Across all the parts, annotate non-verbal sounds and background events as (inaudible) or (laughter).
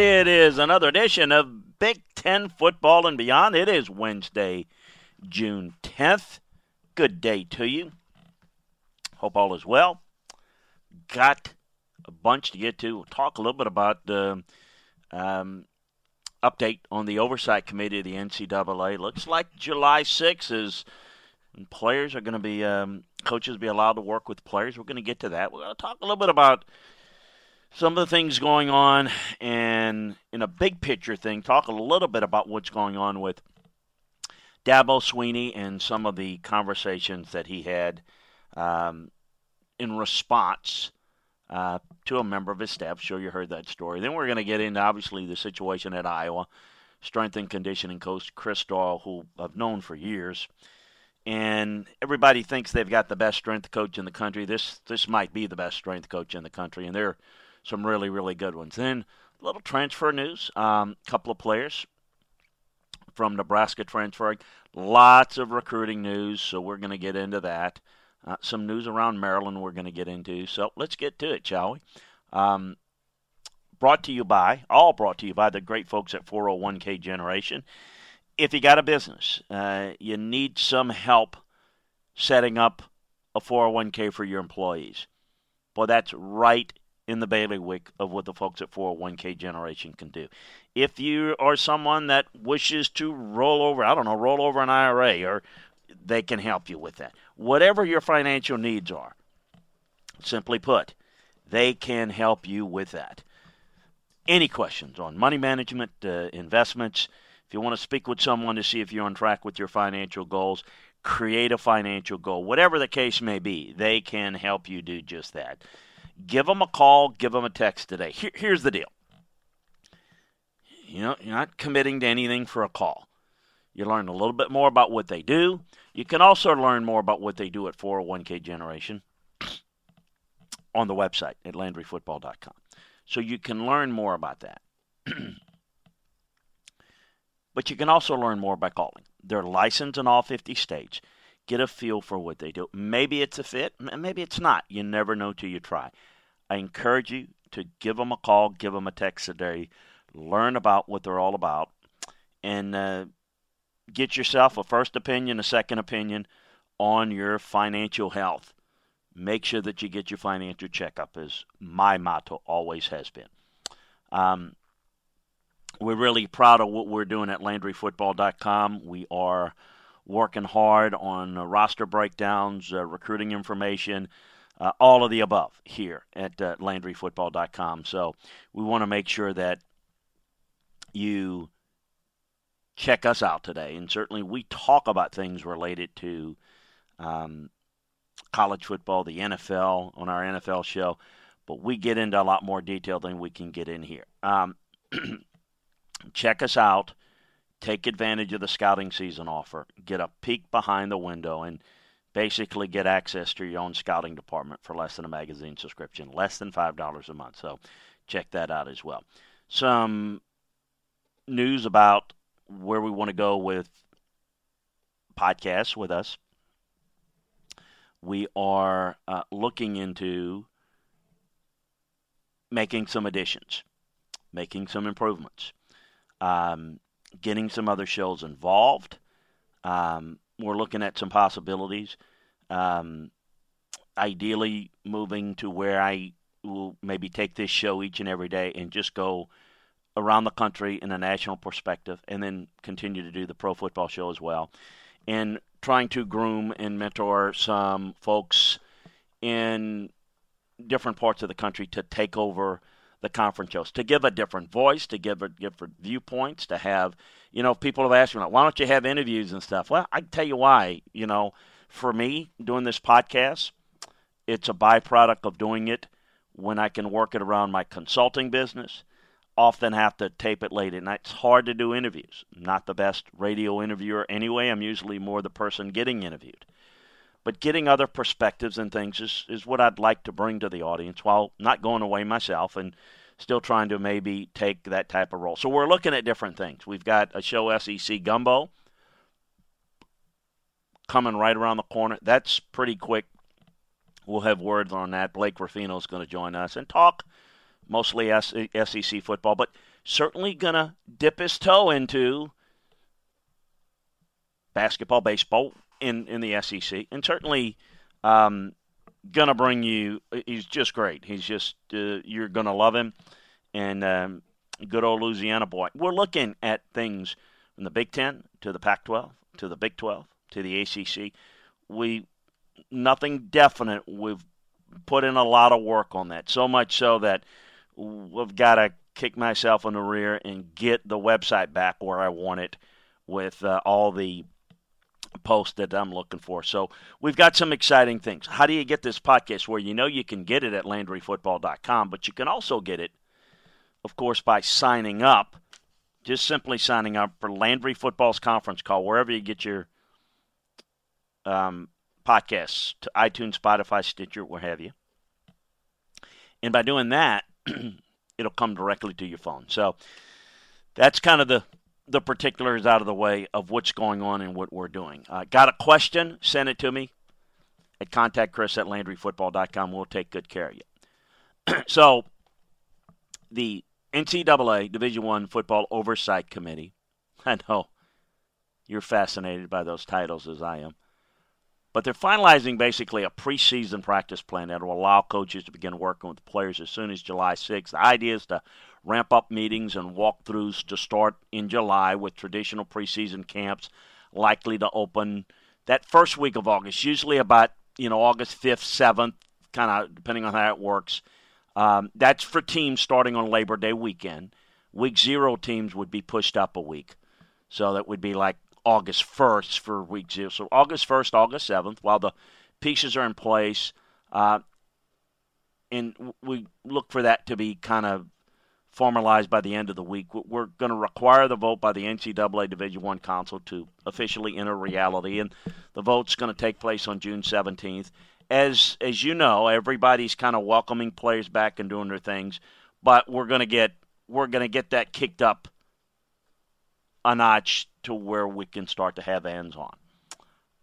It is another edition of Big Ten Football and Beyond. It is Wednesday, June 10th. Good day to you. Hope all is well. Got a bunch to get to. We'll talk a little bit about the um, update on the oversight committee of the NCAA. Looks like July 6th is players are going to be, um, coaches be allowed to work with players. We're going to get to that. We're going to talk a little bit about some of the things going on and in a big picture thing, talk a little bit about what's going on with Dabo Swinney and some of the conversations that he had um, in response uh, to a member of his staff. Sure, you heard that story. Then we're going to get into obviously the situation at Iowa. Strength and conditioning coach Chris Doyle, who I've known for years, and everybody thinks they've got the best strength coach in the country. This this might be the best strength coach in the country, and they're some really, really good ones. Then a little transfer news. A um, couple of players from Nebraska transferring. Lots of recruiting news, so we're going to get into that. Uh, some news around Maryland we're going to get into. So let's get to it, shall we? Um, brought to you by, all brought to you by the great folks at 401k Generation. If you got a business, uh, you need some help setting up a 401k for your employees. Well, that's right in the bailiwick of what the folks at 401k Generation can do. If you are someone that wishes to roll over, I don't know, roll over an IRA, or they can help you with that. Whatever your financial needs are, simply put, they can help you with that. Any questions on money management, uh, investments, if you want to speak with someone to see if you're on track with your financial goals, create a financial goal, whatever the case may be, they can help you do just that give them a call, give them a text today. Here, here's the deal. You know, you're not committing to anything for a call. You learn a little bit more about what they do. You can also learn more about what they do at 401k Generation (clears throat) on the website at LandryFootball.com. So you can learn more about that. (clears throat) but you can also learn more by calling. They're licensed in all 50 states. Get a feel for what they do. Maybe it's a fit, maybe it's not. You never know till you try. I encourage you to give them a call, give them a text today, learn about what they're all about, and uh, get yourself a first opinion, a second opinion on your financial health. Make sure that you get your financial checkup, as my motto always has been. Um, we're really proud of what we're doing at LandryFootball.com. We are working hard on roster breakdowns, uh, recruiting information, uh, all of the above here at uh, LandryFootball.com. So we want to make sure that you check us out today. And certainly we talk about things related to um, college football, the NFL on our NFL show, but we get into a lot more detail than we can get in here. Um, (clears throat) check us out. Take advantage of the scouting season offer. Get a peek behind the window and – basically get access to your own scouting department for less than a magazine subscription, less than $5 a month. So check that out as well. Some news about where we want to go with podcasts with us. We are uh, looking into making some additions, making some improvements, um, getting some other shows involved. Um, we're looking at some possibilities. Um, ideally, moving to where I will maybe take this show each and every day and just go around the country in a national perspective, and then continue to do the pro football show as well, and trying to groom and mentor some folks in different parts of the country to take over the conference shows, to give a different voice, to give a different viewpoints, to have, you know, people have asked me, like, why don't you have interviews and stuff? Well, I can tell you why. You know, for me, doing this podcast, it's a byproduct of doing it when I can work it around my consulting business. Often have to tape it late at night. It's hard to do interviews. Not the best radio interviewer anyway. I'm usually more the person getting interviewed. But getting other perspectives and things is, is what I'd like to bring to the audience while not going away myself and still trying to maybe take that type of role. So we're looking at different things. We've got a show SEC Gumbo coming right around the corner. That's pretty quick. We'll have words on that. Blake Ruffino is going to join us and talk mostly SEC football, but certainly going to dip his toe into basketball, baseball in, in the SEC, and certainly um, to bring you. He's just great. He's just uh, you're to love him, and um, good old Louisiana boy. We're looking at things from the Big Ten to the Pac-12 to the Big 12 to the ACC. We nothing definite. We've put in a lot of work on that, so much so that we've got to kick myself in the rear and get the website back where I want it with uh, all the posts that I'm looking for. So we've got some exciting things. How do you get this podcast? Where you know you can get it at LandryFootball.com, but you can also get it, of course, by signing up. Just simply signing up for Landry Football's conference call, wherever you get your um, podcasts to iTunes, Spotify, Stitcher, what have you. And by doing that, (clears throat) it'll come directly to your phone. So that's kind of the the particulars out of the way of what's going on and what we're doing. Uh, got a question? Send it to me at contact at LandryFootball.com. We'll take good care of you. (clears throat) so the NCAA Division One Football Oversight Committee. (laughs) I know you're fascinated by those titles as I am. But they're finalizing basically a preseason practice plan that will allow coaches to begin working with the players as soon as July 6th. The idea is to ramp up meetings and walkthroughs to start in July with traditional preseason camps likely to open that first week of August, usually about, you know, August 5th, 7th, kind of depending on how it works. Um, that's for teams starting on Labor Day weekend. Week zero teams would be pushed up a week. So that would be like August 1st for week zero. So August 1st, August 7th, while the pieces are in place. Uh, and we look for that to be kind of formalized by the end of the week. We're going to require the vote by the NCAA Division One Council to officially enter reality, and the vote's going to take place on June 17th. As as you know, everybody's kind of welcoming players back and doing their things, but we're going to get we're going to get that kicked up a notch to where we can start to have hands on.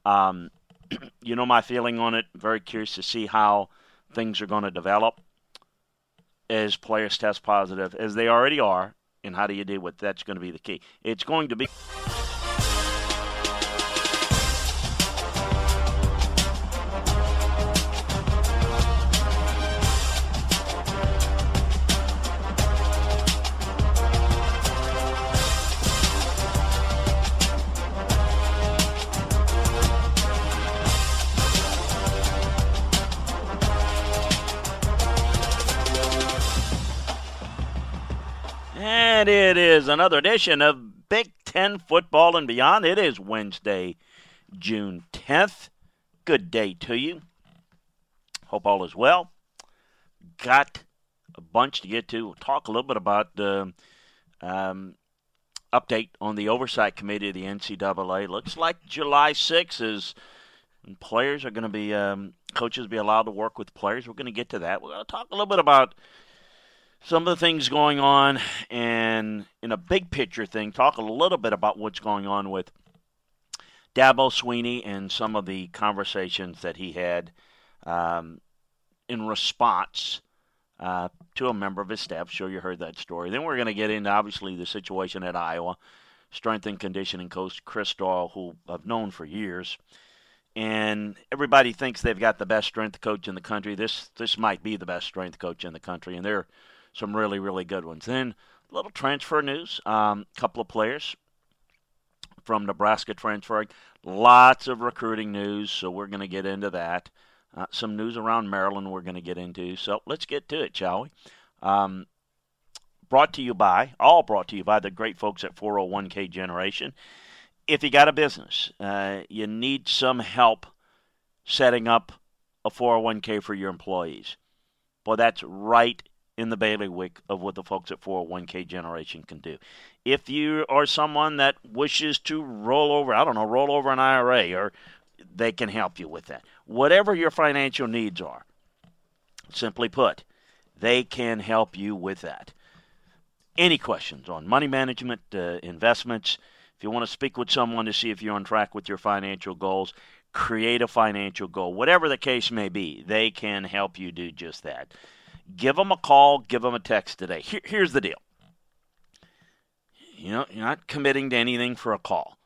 Um, (clears throat) you know my feeling on it. Very curious to see how things are going to develop as players test positive, as they already are, and how do you deal with that's going to be the key. It's going to be. And it is another edition of Big Ten Football and Beyond. It is Wednesday, June 10th. Good day to you. Hope all is well. Got a bunch to get to. We'll talk a little bit about the um, update on the oversight committee of the NCAA. Looks like July 6th is players are going to be, um, coaches be allowed to work with players. We're going to get to that. We're going to talk a little bit about some of the things going on, and in a big picture thing, talk a little bit about what's going on with Dabo Swinney and some of the conversations that he had um, in response uh, to a member of his staff. Sure, you heard that story. Then we're going to get into obviously the situation at Iowa. Strength and conditioning coach Chris Doyle, who I've known for years, and everybody thinks they've got the best strength coach in the country. This this might be the best strength coach in the country, and there some really really good ones. Then a little transfer news. A um, couple of players from Nebraska transferring. Lots of recruiting news, so we're going to get into that. Uh, some news around Maryland we're going to get into. So let's get to it, shall we? Um, brought to you by, all brought to you by the great folks at 401k Generation. If you got a business, uh, you need some help setting up a 401k for your employees. Well, that's right in the bailiwick of what the folks at 401k Generation can do. If you are someone that wishes to roll over, I don't know, roll over an IRA, or they can help you with that. Whatever your financial needs are, simply put, they can help you with that. Any questions on money management, uh, investments, if you want to speak with someone to see if you're on track with your financial goals, create a financial goal, whatever the case may be, they can help you do just that. Give them a call, give them a text today. Here, here's the deal. You know, you're not committing to anything for a call.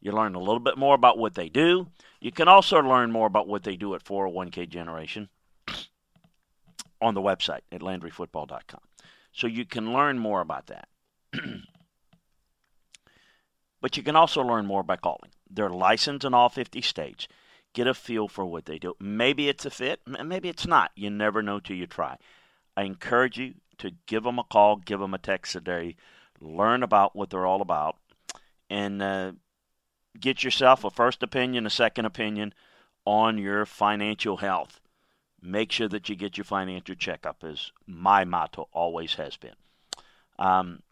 You learn a little bit more about what they do. You can also learn more about what they do at 401k Generation (clears throat) on the website at LandryFootball.com. So you can learn more about that. (clears throat) but you can also learn more by calling. They're licensed in all 50 states. Get a feel for what they do. Maybe it's a fit, maybe it's not. You never know till you try. I encourage you to give them a call, give them a text today, learn about what they're all about, and uh, get yourself a first opinion, a second opinion on your financial health. Make sure that you get your financial checkup, as my motto always has been. Um,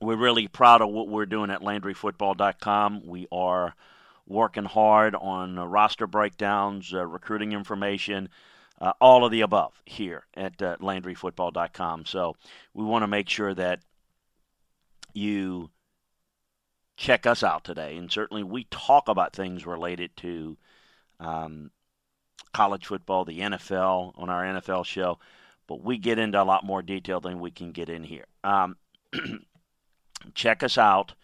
we're really proud of what we're doing at LandryFootball.com. We are working hard on uh, roster breakdowns, uh, recruiting information, uh, all of the above here at LandryFootball.com. So we want to make sure that you check us out today. And certainly we talk about things related to um, college football, the NFL on our NFL show, but we get into a lot more detail than we can get in here. Um, (clears throat) check us out.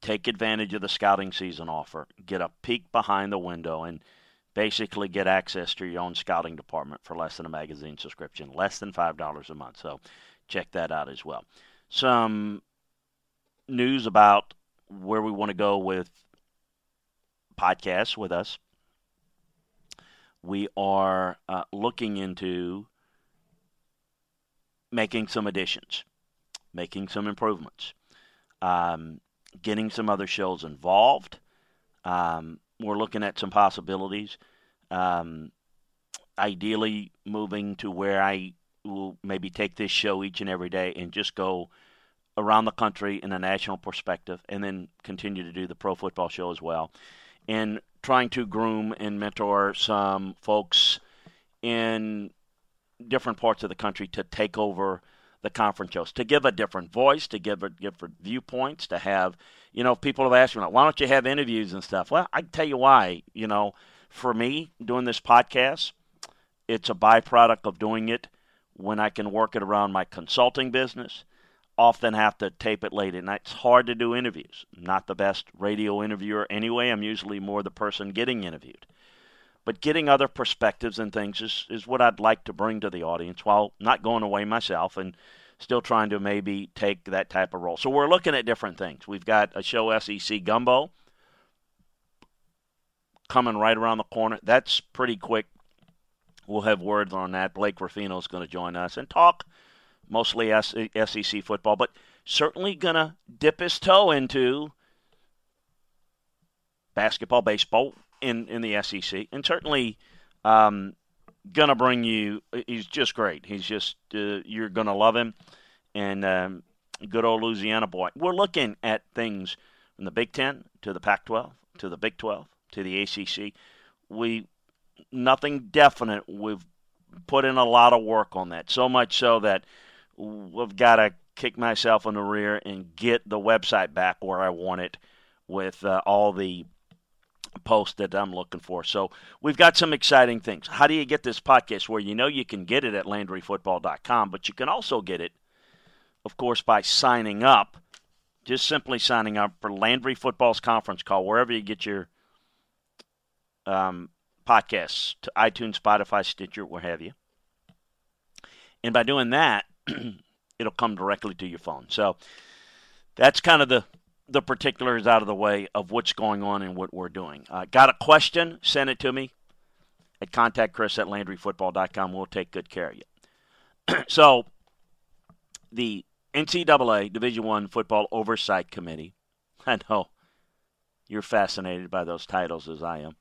Take advantage of the scouting season offer. Get a peek behind the window and basically get access to your own scouting department for less than a magazine subscription, less than $5 a month. So check that out as well. Some news about where we want to go with podcasts with us. We are uh, looking into making some additions, making some improvements, um, getting some other shows involved. Um, we're looking at some possibilities. Um, ideally, moving to where I will maybe take this show each and every day and just go around the country in a national perspective, and then continue to do the pro football show as well. And trying to groom and mentor some folks in different parts of the country to take over the conference shows, to give a different voice, to give a different viewpoints, to have, you know, people have asked me, why don't you have interviews and stuff? Well, I can tell you why. You know, for me, doing this podcast, it's a byproduct of doing it when I can work it around my consulting business often have to tape it late at night. It's hard to do interviews. Not the best radio interviewer anyway. I'm usually more the person getting interviewed. But getting other perspectives and things is, is what I'd like to bring to the audience while not going away myself and still trying to maybe take that type of role. So we're looking at different things. We've got a show SEC Gumbo coming right around the corner. That's pretty quick. We'll have words on that. Blake Ruffino is going to join us and talk – mostly SEC football, but certainly going to dip his toe into basketball, baseball in, in the SEC, and certainly um, to bring you. He's just great. He's just, uh, you're to love him. And um, good old Louisiana boy. We're looking at things from the Big Ten to the Pac 12 to the Big 12 to the ACC. We, nothing definite. We've put in a lot of work on that. So much so that I've got to kick myself in the rear and get the website back where I want it with uh, all the posts that I'm looking for. So we've got some exciting things. How do you get this podcast? Where you know you can get it at LandryFootball.com, but you can also get it, of course, by signing up. Just simply signing up for Landry Football's conference call, wherever you get your um, podcasts, to iTunes, Spotify, Stitcher, what have you. And by doing that, (clears throat) it'll come directly to your phone. So that's kind of the the particulars out of the way of what's going on and what we're doing. Uh, got a question? Send it to me at contact Chris at LandryFootball.com. We'll take good care of you. (clears throat) so the NCAA Division One Football Oversight Committee. (laughs) I know you're fascinated by those titles as I am.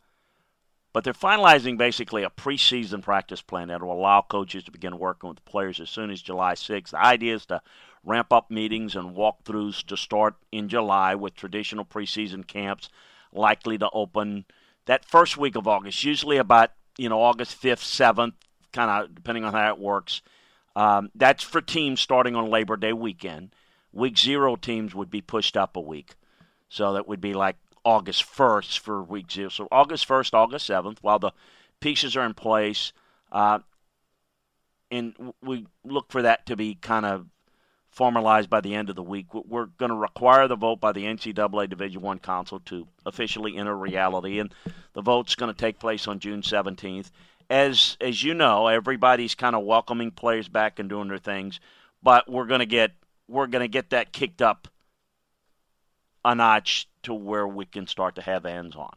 But they're finalizing basically a preseason practice plan that will allow coaches to begin working with players as soon as July 6th. The idea is to ramp up meetings and walkthroughs to start in July with traditional preseason camps likely to open that first week of August, usually about you know August 5th, 7th, kind of depending on how it works. Um, that's for teams starting on Labor Day weekend. Week zero teams would be pushed up a week, so that would be like August 1st for week zero. So August 1st, August 7th, while the pieces are in place. Uh, and we look for that to be kind of formalized by the end of the week. We're going to require the vote by the NCAA Division One Council to officially enter reality, and the vote's going to take place on June 17th. As as you know, everybody's kind of welcoming players back and doing their things, but we're going to get we're going to get that kicked up a notch to where we can start to have hands on.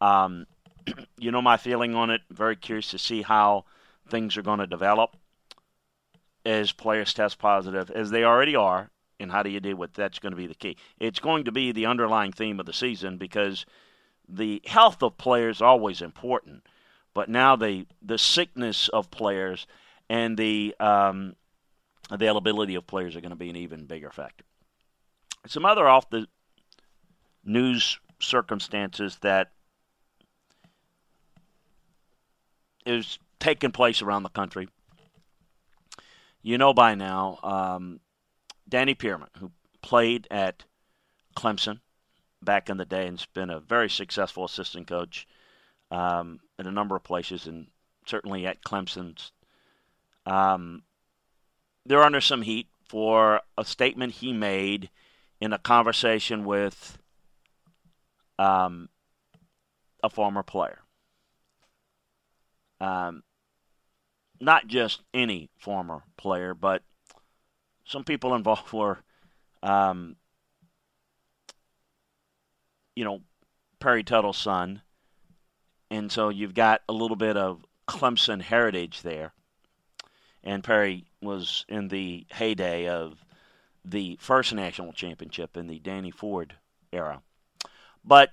Um, (clears throat) you know my feeling on it. Very curious to see how things are going to develop as players test positive, as they already are, and how do you deal with that's going to be the key. It's going to be the underlying theme of the season because the health of players is always important, but now the the sickness of players and the um, availability of players are going to be an even bigger factor. Some other off the news circumstances that is taking place around the country. You know by now, um, Danny Pearman, who played at Clemson back in the day and's been a very successful assistant coach um, in a number of places, and certainly at Clemson's. Um, they're under some heat for a statement he made in a conversation with um, a former player. Um, not just any former player, but some people involved (laughs) were, um, you know, Perry Tuttle's son. And so you've got a little bit of Clemson heritage there. And Perry was in the heyday of the first national championship in the Danny Ford era. But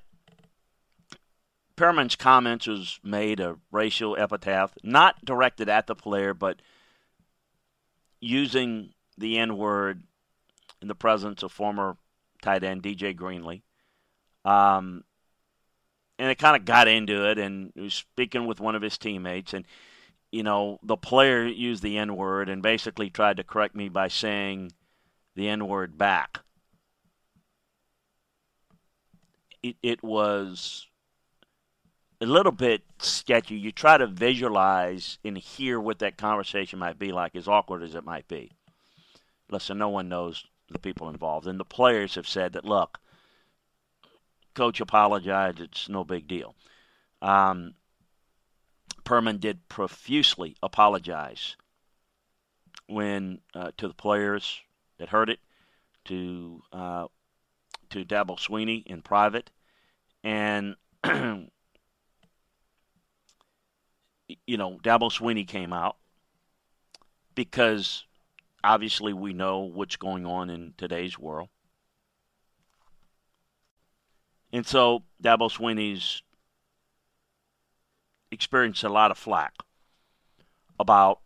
Pearman's comments was made a racial epitaph, not directed at the player, but using the N word in the presence of former tight end DJ Greenlee. Um, and it kind of got into it, and he was speaking with one of his teammates, and you know the player used the N word and basically tried to correct me by saying the N word back. It, it was a little bit sketchy. You try to visualize and hear what that conversation might be like, as awkward as it might be. Listen, no one knows the people involved. And the players have said that, look, coach apologized. It's no big deal. Um, Pearman did profusely apologize when uh, to the players that heard it, to uh, to Dabo Swinney in private, and (clears throat) you know, Dabo Swinney came out because obviously we know what's going on in today's world. And so Dabo Swinney's experienced a lot of flack about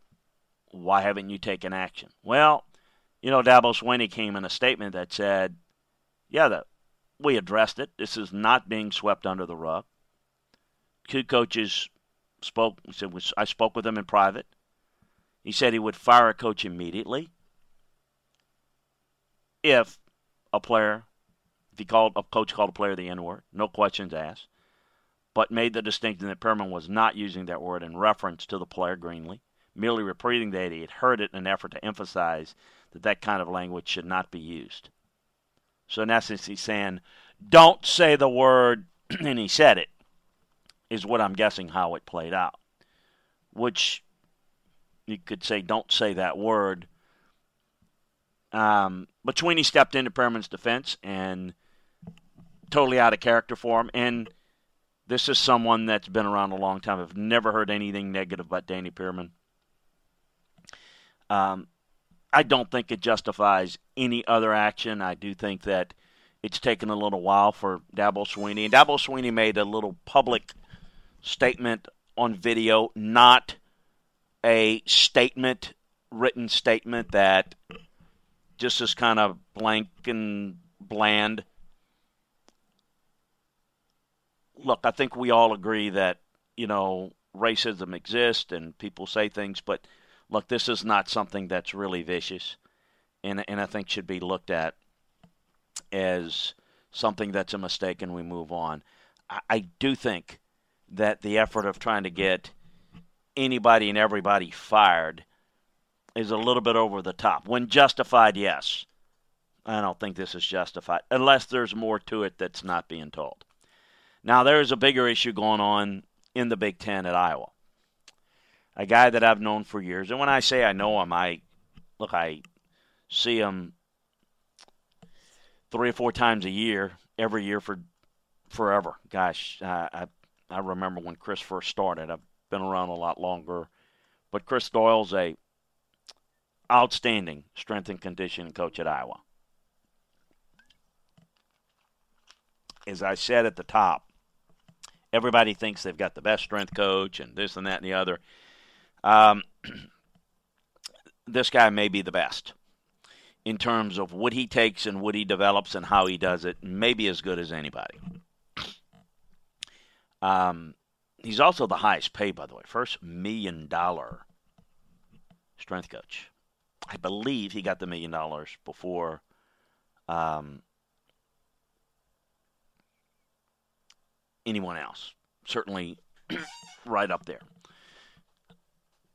why haven't you taken action? Well, you know, Dabo Swinney came in a statement that said, yeah, that we addressed it. This is not being swept under the rug. Two coaches spoke. Said I spoke with him in private. He said he would fire a coach immediately. if a player, if he called a coach called a player the N word, no questions asked, but made the distinction that Pearman was not using that word in reference to the player Greenlee, merely repeating that he had heard it in an effort to emphasize that that kind of language should not be used. So in essence, he's saying, "Don't say the word," (clears throat) and he said it. Is what I'm guessing how it played out. Which you could say, "Don't say that word." Um, but Swinney stepped into Pearman's defense and totally out of character for him. And this is someone that's been around a long time. I've never heard anything negative about Danny Pearman. Um, I don't think it justifies any other action. I do think that it's taken a little while for Dabo Swinney. And Dabo Swinney made a little public statement on video, not a statement, written statement that just is kind of blank and bland. Look, I think we all agree that, you know, racism exists and people say things, but look, this is not something that's really vicious and, and I think should be looked at as something that's a mistake and we move on. I, I do think that the effort of trying to get anybody and everybody fired is a little bit over the top. When justified, yes. I don't think this is justified, unless there's more to it that's not being told. Now, there's a bigger issue going on in the Big Ten at Iowa. A guy that I've known for years, and when I say I know him, I look, I see him three or four times a year, every year for forever. Gosh, uh, I I remember when Chris first started. I've been around a lot longer, but Chris Doyle's a outstanding strength and conditioning coach at Iowa. As I said at the top, everybody thinks they've got the best strength coach and this and that and the other. Um, (clears throat) this guy may be the best in terms of what he takes and what he develops and how he does it, maybe as good as anybody. Um, he's also the highest paid, by the way, first million dollar strength coach. I believe he got the million dollars before um, anyone else. Certainly (clears throat) right up there.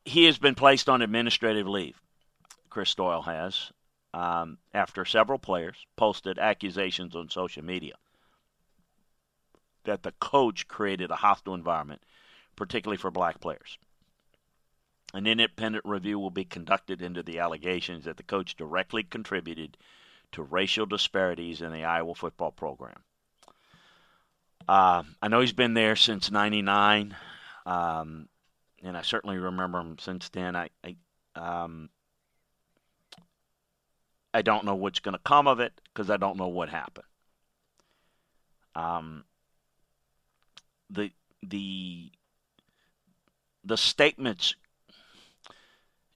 He has been placed on administrative leave. Chris Doyle has, um, after several players posted accusations on social media that the coach created a hostile environment, particularly for black players. An independent review will be conducted into the allegations that the coach directly contributed to racial disparities in the Iowa football program. Uh, I know he's been there since '99, um, and I certainly remember him since then. I, I, um, I don't know what's going to come of it because I don't know what happened. Um, the the the statements,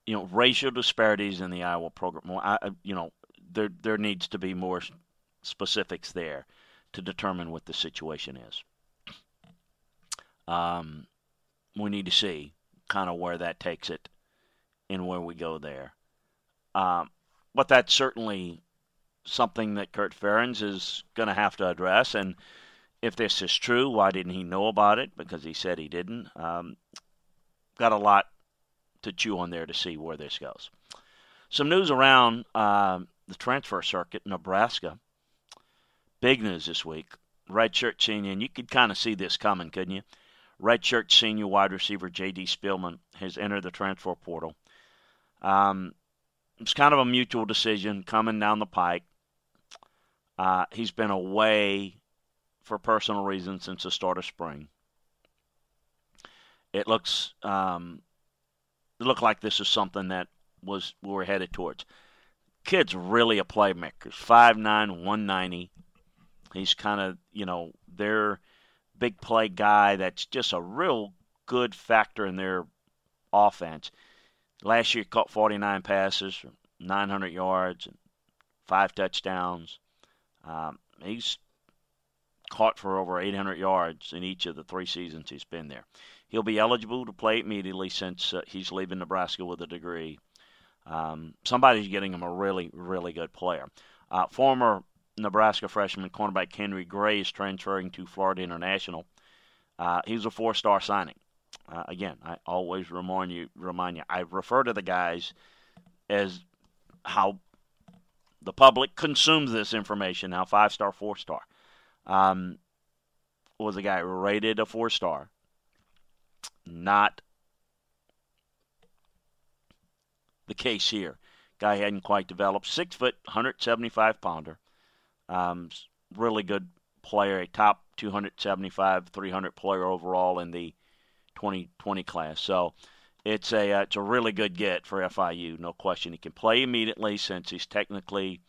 you know, racial disparities in the Iowa program. Well, I, you know, there there needs to be more specifics there to determine what the situation is. Um, we need to see kind of where that takes it and where we go there. Um, but that's certainly something that Kirk Ferentz is going to have to address. And if this is true, why didn't he know about it? Because he said he didn't. Um, got a lot to chew on there to see where this goes. Some news around uh, the transfer circuit, Nebraska. Big news this week. Redshirt senior, and you could kind of see this coming, couldn't you? Redshirt senior wide receiver J.D. Spielman has entered the transfer portal. Um, it's kind of a mutual decision coming down the pike. Uh, he's been away for personal reasons since the start of spring. It looks um, it looked like this is something that was we were headed towards. Kid's really a playmaker. 5'9", 190. He's kind of you know their big play guy. That's just a real good factor in their offense. Last year, caught 49 passes, 900 yards, and five touchdowns. Um, he's caught for over 800 yards in each of the three seasons he's been there. He'll be eligible to play immediately since uh, he's leaving Nebraska with a degree. Um, somebody's getting him a really, really good player. Uh, former Nebraska freshman cornerback Henry Gray is transferring to Florida International. Uh, he's a four-star signing. Uh, again, I always remind you, remind you, I refer to the guys as how the public consumes this information. Now, five-star, four-star. Um, was a guy rated a four-star, not the case here. Guy hadn't quite developed. Six foot, 175 pounder. Um, really good player, a top 275, 300 player overall in the 2020 class. So it's a uh, it's a really good get for FIU, no question. He can play immediately since he's technically.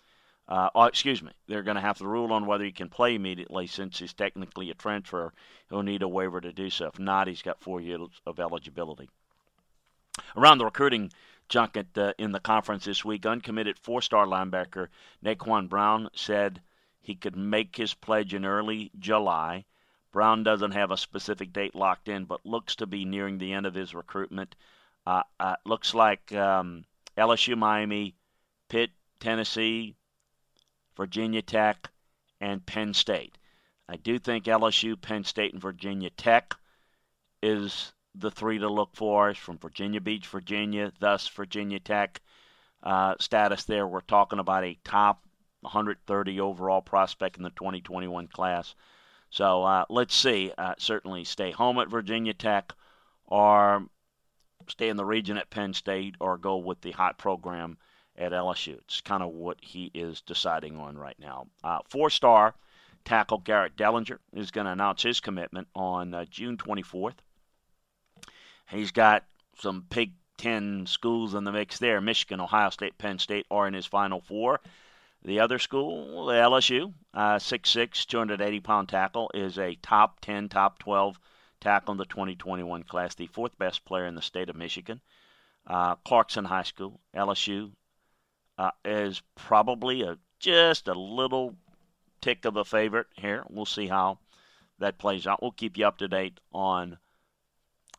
Uh, oh, excuse me. They're going to have to rule on whether he can play immediately since he's technically a transfer. He'll need a waiver to do so. If not, he's got four years of eligibility. Around the recruiting junket uh, in the conference this week, uncommitted four-star linebacker Naquan Brown said he could make his pledge in early July. Brown doesn't have a specific date locked in, but looks to be nearing the end of his recruitment. Uh, uh, looks like um, LSU, Miami, Pitt, Tennessee, Virginia Tech, and Penn State. I do think LSU, Penn State, and Virginia Tech is the three to look for. From Virginia Beach, Virginia, thus Virginia Tech uh, status there. We're talking about a top 130 overall prospect in the 2021 class. So uh, let's see. Uh, certainly stay home at Virginia Tech or stay in the region at Penn State or go with the hot program at LSU. It's kind of what he is deciding on right now. Uh, Four star tackle Garrett Dellinger is going to announce his commitment on uh, June 24th. He's got some Big Ten schools in the mix there. Michigan, Ohio State, Penn State are in his final four. The other school, LSU, uh, 6'6", 280 pound tackle, is a top 10, top 12 tackle in the 2021 class, the fourth best player in the state of Michigan. Uh, Clarkston High School, LSU, uh, is probably a just a little tick of a favorite here. We'll see how that plays out. We'll keep you up to date on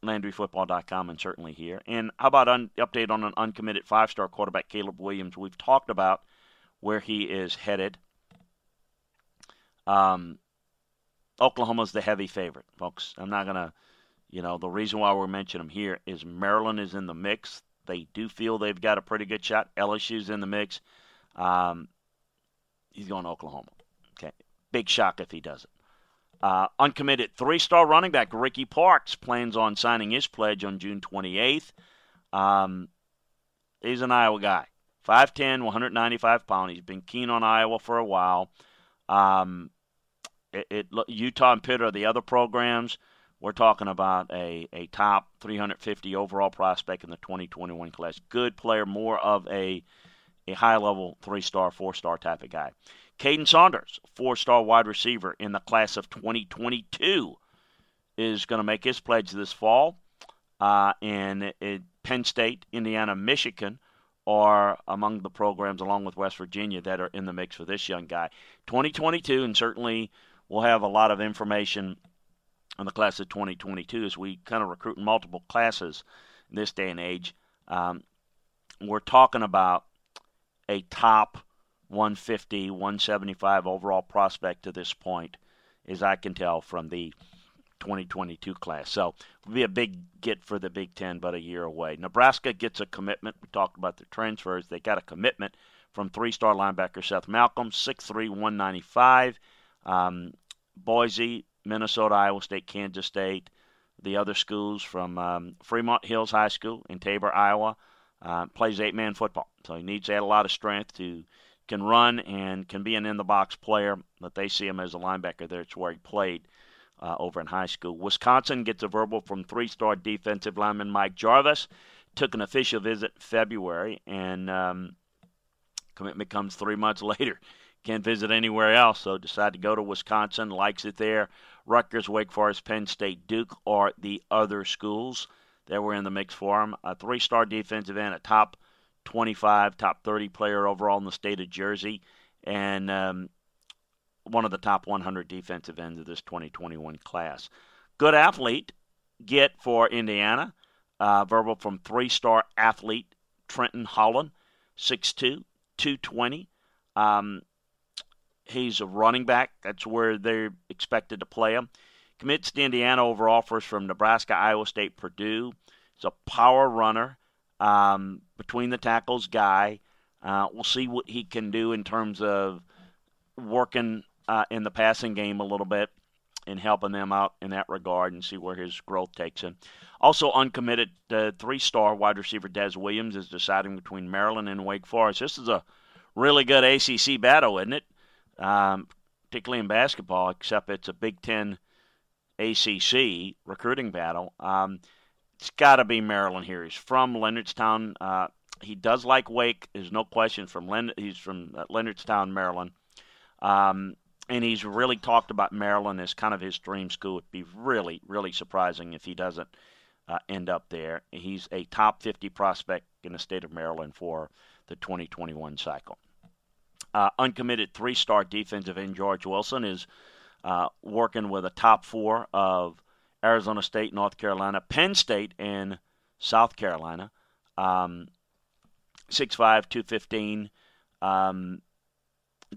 LandryFootball.com and certainly here. And how about an update on an uncommitted five-star quarterback, Caleb Williams? We've talked about where he is headed. Um, Oklahoma's the heavy favorite, folks. I'm not gonna, you know, the reason why we're mentioning them here is Maryland is in the mix. They do feel they've got a pretty good shot. LSU's in the mix. Um, he's going to Oklahoma. Okay, big shock if he doesn't. Uh, uncommitted three-star running back Ricky Parks plans on signing his pledge on June 28th. Um, he's an Iowa guy. 5'10", 195 pounds. He's been keen on Iowa for a while. Um, it, it, Utah and Pitt are the other programs. We're talking about a, a top 350 overall prospect in the 2021 class. Good player, more of a a high level three star, four star type of guy. Caden Saunders, four star wide receiver in the class of 2022, is going to make his pledge this fall. Uh, and it, Penn State, Indiana, Michigan are among the programs, along with West Virginia, that are in the mix for this young guy. 2022, and certainly we'll have a lot of information on the class of 2022 as we kind of recruit in multiple classes in this day and age. Um, we're talking about a top 150, 175 overall prospect to this point, as I can tell from the 2022 class. So it'll be a big get for the Big Ten, but a year away. Nebraska gets a commitment. We talked about the transfers. They got a commitment from three-star linebacker Seth Malcolm, 6'3", 195. Um, Boise, Minnesota, Iowa State, Kansas State. The other schools from um, Fremont-Mills High School in Tabor, Iowa, uh, plays eight-man football. So he needs to add a lot of strength to can run and can be an in-the-box player, but they see him as a linebacker there. It's where he played uh, over in high school. Wisconsin gets a verbal from three star defensive lineman Mike Jarvis. Took an official visit February, and um, commitment comes three months (laughs) later. Can't visit anywhere else, so decided to go to Wisconsin. Likes it there. Rutgers, Wake Forest, Penn State, Duke are the other schools that were in the mix for him. A three star defensive end, a top 25, top 30 player overall in the state of Jersey. And um, one of the top 100 defensive ends of this 2021 class. Good athlete, get for Indiana. Uh, verbal from three star athlete Trenton Holland, 6'2, 220. Um, he's a running back. That's where they're expected to play him. Commits to Indiana over offers from Nebraska, Iowa State, Purdue. He's a power runner, um, between the tackles guy. Uh, we'll see what he can do in terms of working uh, in the passing game a little bit and helping them out in that regard and see where his growth takes him. Also uncommitted, uh, three-star wide receiver Dez Williams is deciding between Maryland and Wake Forest. This is a really good ACC battle, isn't it? Um, particularly in basketball, except it's a Big Ten ACC recruiting battle. Um, it's got to be Maryland here. He's from Leonardstown. Uh, he does like Wake. There's no question. From Len- he's from uh, Leonardstown, Maryland. Um, and he's really talked about Maryland as kind of his dream school. It'd be really, really surprising if he doesn't uh, end up there. He's a top 50 prospect in the state of Maryland for the 2021 cycle. Uh, uncommitted three star defensive end George Wilson is uh, working with a top four of Arizona State, North Carolina, Penn State, and South Carolina. Um, 6'5, 215. Um,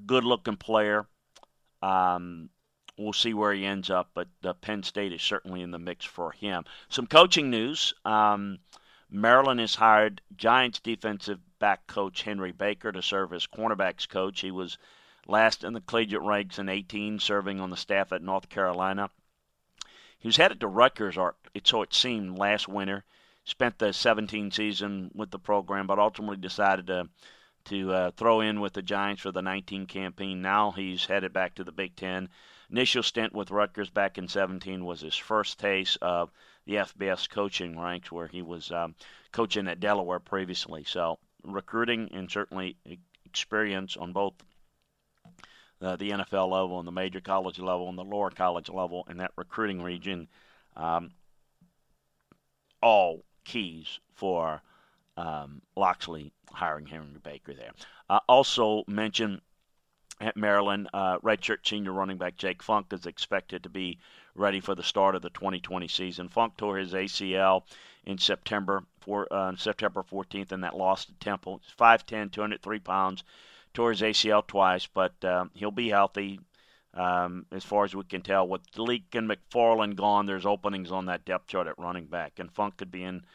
good looking player. Um, we'll see where he ends up, but uh, Penn State is certainly in the mix for him. Some coaching news. Um, Maryland has hired Giants defensive back coach Henry Baker to serve as cornerbacks coach. He was last in the collegiate ranks in 18, serving on the staff at North Carolina. He was headed to Rutgers, or so it seemed, last winter. Spent the 17 season with the program, but ultimately decided to to uh, throw in with the Giants for the 19 campaign. Now he's headed back to the Big Ten. Initial stint with Rutgers back in 17 was his first taste of the FBS coaching ranks, where he was um, coaching at Delaware previously. So recruiting and certainly experience on both uh, the NFL level and the major college level and the lower college level in that recruiting region, um, all keys for um, Locksley hiring Henry Baker there. Uh, also mention at Maryland, uh, redshirt senior running back Jake Funk is expected to be ready for the start of the 2020 season. Funk tore his ACL in September for uh, September 14th in that loss to Temple. He's 5'10", 203 pounds, tore his ACL twice, but uh, he'll be healthy. Um, as far as we can tell, with Leake and McFarland gone, there's openings on that depth chart at running back, and Funk could be in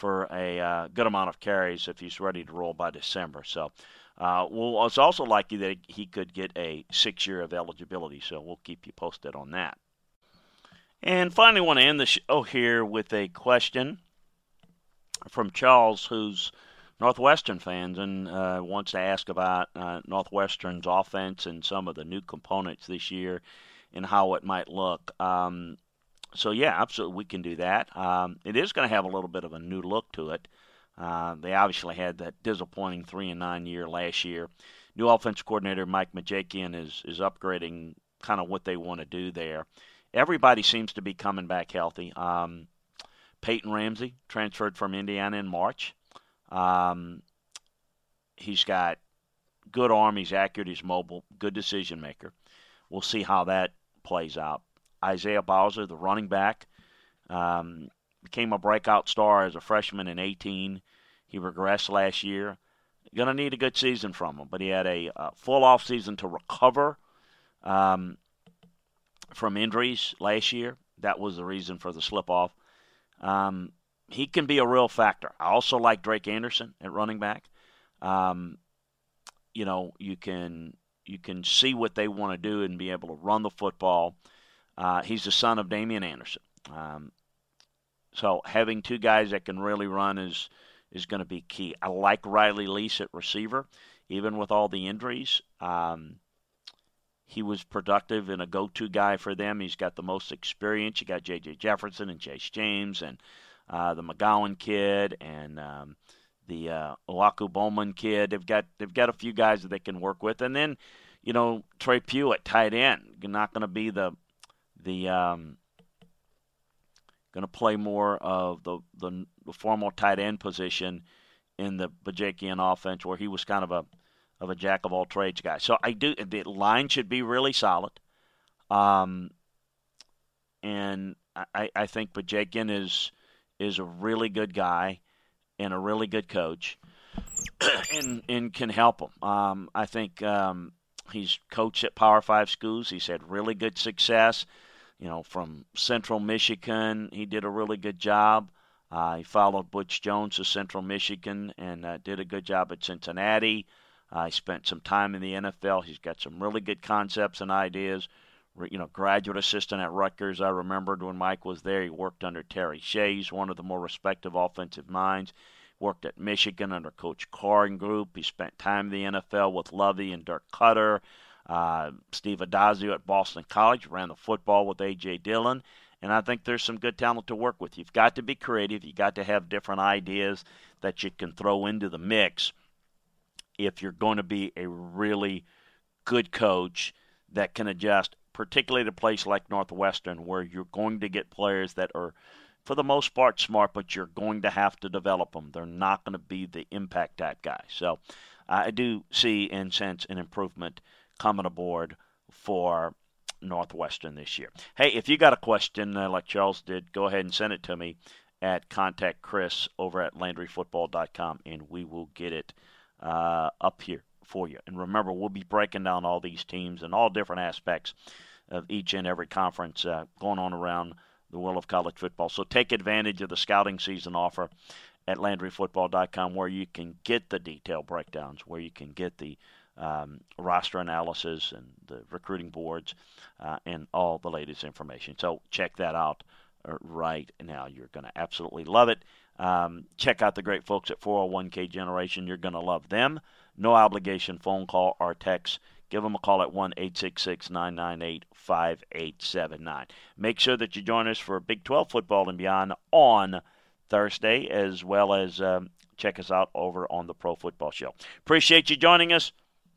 for a uh, good amount of carries if he's ready to roll by December. So, uh, well, it's also likely that he could get a six-year of eligibility. So we'll keep you posted on that. And finally, want to end the show here with a question from Charles, who's Northwestern fans and uh, wants to ask about uh, Northwestern's offense and some of the new components this year and how it might look. Um, so yeah, absolutely, we can do that. Um, it is going to have a little bit of a new look to it. Uh, they obviously had that disappointing three and nine year last year. New offense coordinator Mike Bajakian is is upgrading kind of what they want to do there. Everybody seems to be coming back healthy. Um, Peyton Ramsey transferred from Indiana in March. Um, he's got good arm. He's accurate. He's mobile. Good decision maker. We'll see how that plays out. Isaiah Bowser, the running back, um, became a breakout star as a freshman in 18. He regressed last year. Going to need a good season from him, but he had a, a full off season to recover um, from injuries last year. That was the reason for the slip off. Um, he can be a real factor. I also like Drake Anderson at running back. Um, you know, you can you can see what they want to do and be able to run the football. Uh, he's the son of Damian Anderson. Um, so having two guys that can really run is is going to be key. I like Riley Lees at receiver, even with all the injuries. Um, he was productive and a go-to guy for them. He's got the most experience. You got J.J. Jefferson and Chase James and uh, the McGowan kid and um, the uh, Owaku Bowman kid. They've got they've got a few guys that they can work with, and then you know Trey Pugh at tight end. You're not going to be the the um, going to play more of the, the, the formal tight end position in the Bajakian offense, where he was kind of a of a jack of all trades guy. So I do the line should be really solid, um, and I, I think Bajakian is is a really good guy and a really good coach, (clears throat) and and can help them. Um, I think um, he's coached at Power Five schools. He's had really good success. You know, from Central Michigan, he did a really good job. Uh, he followed Butch Jones to Central Michigan and uh, did a good job at Cincinnati. Uh, he spent some time in the NFL. He's got some really good concepts and ideas. You know, graduate assistant at Rutgers. I remembered when Mike was there. He worked under Terry Shea, one of the more respected offensive minds. Worked at Michigan under Coach Group. He spent time in the NFL with Lovie and Dirk Koetter. Uh, Steve Addazio at Boston College ran the football with A.J. Dillon. And I think there's some good talent to work with. You've got to be creative. You've got to have different ideas that you can throw into the mix if you're going to be a really good coach that can adjust, particularly at a place like Northwestern, where you're going to get players that are, for the most part, smart, but you're going to have to develop them. They're not going to be the impact type guy. So I do see, and sense, an improvement coming aboard for Northwestern this year. Hey, if you got a question uh, like Charles did, go ahead and send it to me at contact Chris over at LandryFootball.com, and we will get it uh, up here for you. And remember, we'll be breaking down all these teams and all different aspects of each and every conference uh, going on around the world of college football. So take advantage of the scouting season offer at LandryFootball.com, where you can get the detailed breakdowns, where you can get the um, roster analysis and the recruiting boards uh, and all the latest information. So check that out uh, right now. You're going to absolutely love it. Um, check out the great folks at 401k Generation. You're going to love them. No obligation phone call or text. Give them a call at 1 866 998 5879. Make sure that you join us for Big 12 football and beyond on Thursday, as well as um, check us out over on the Pro Football Show. Appreciate you joining us.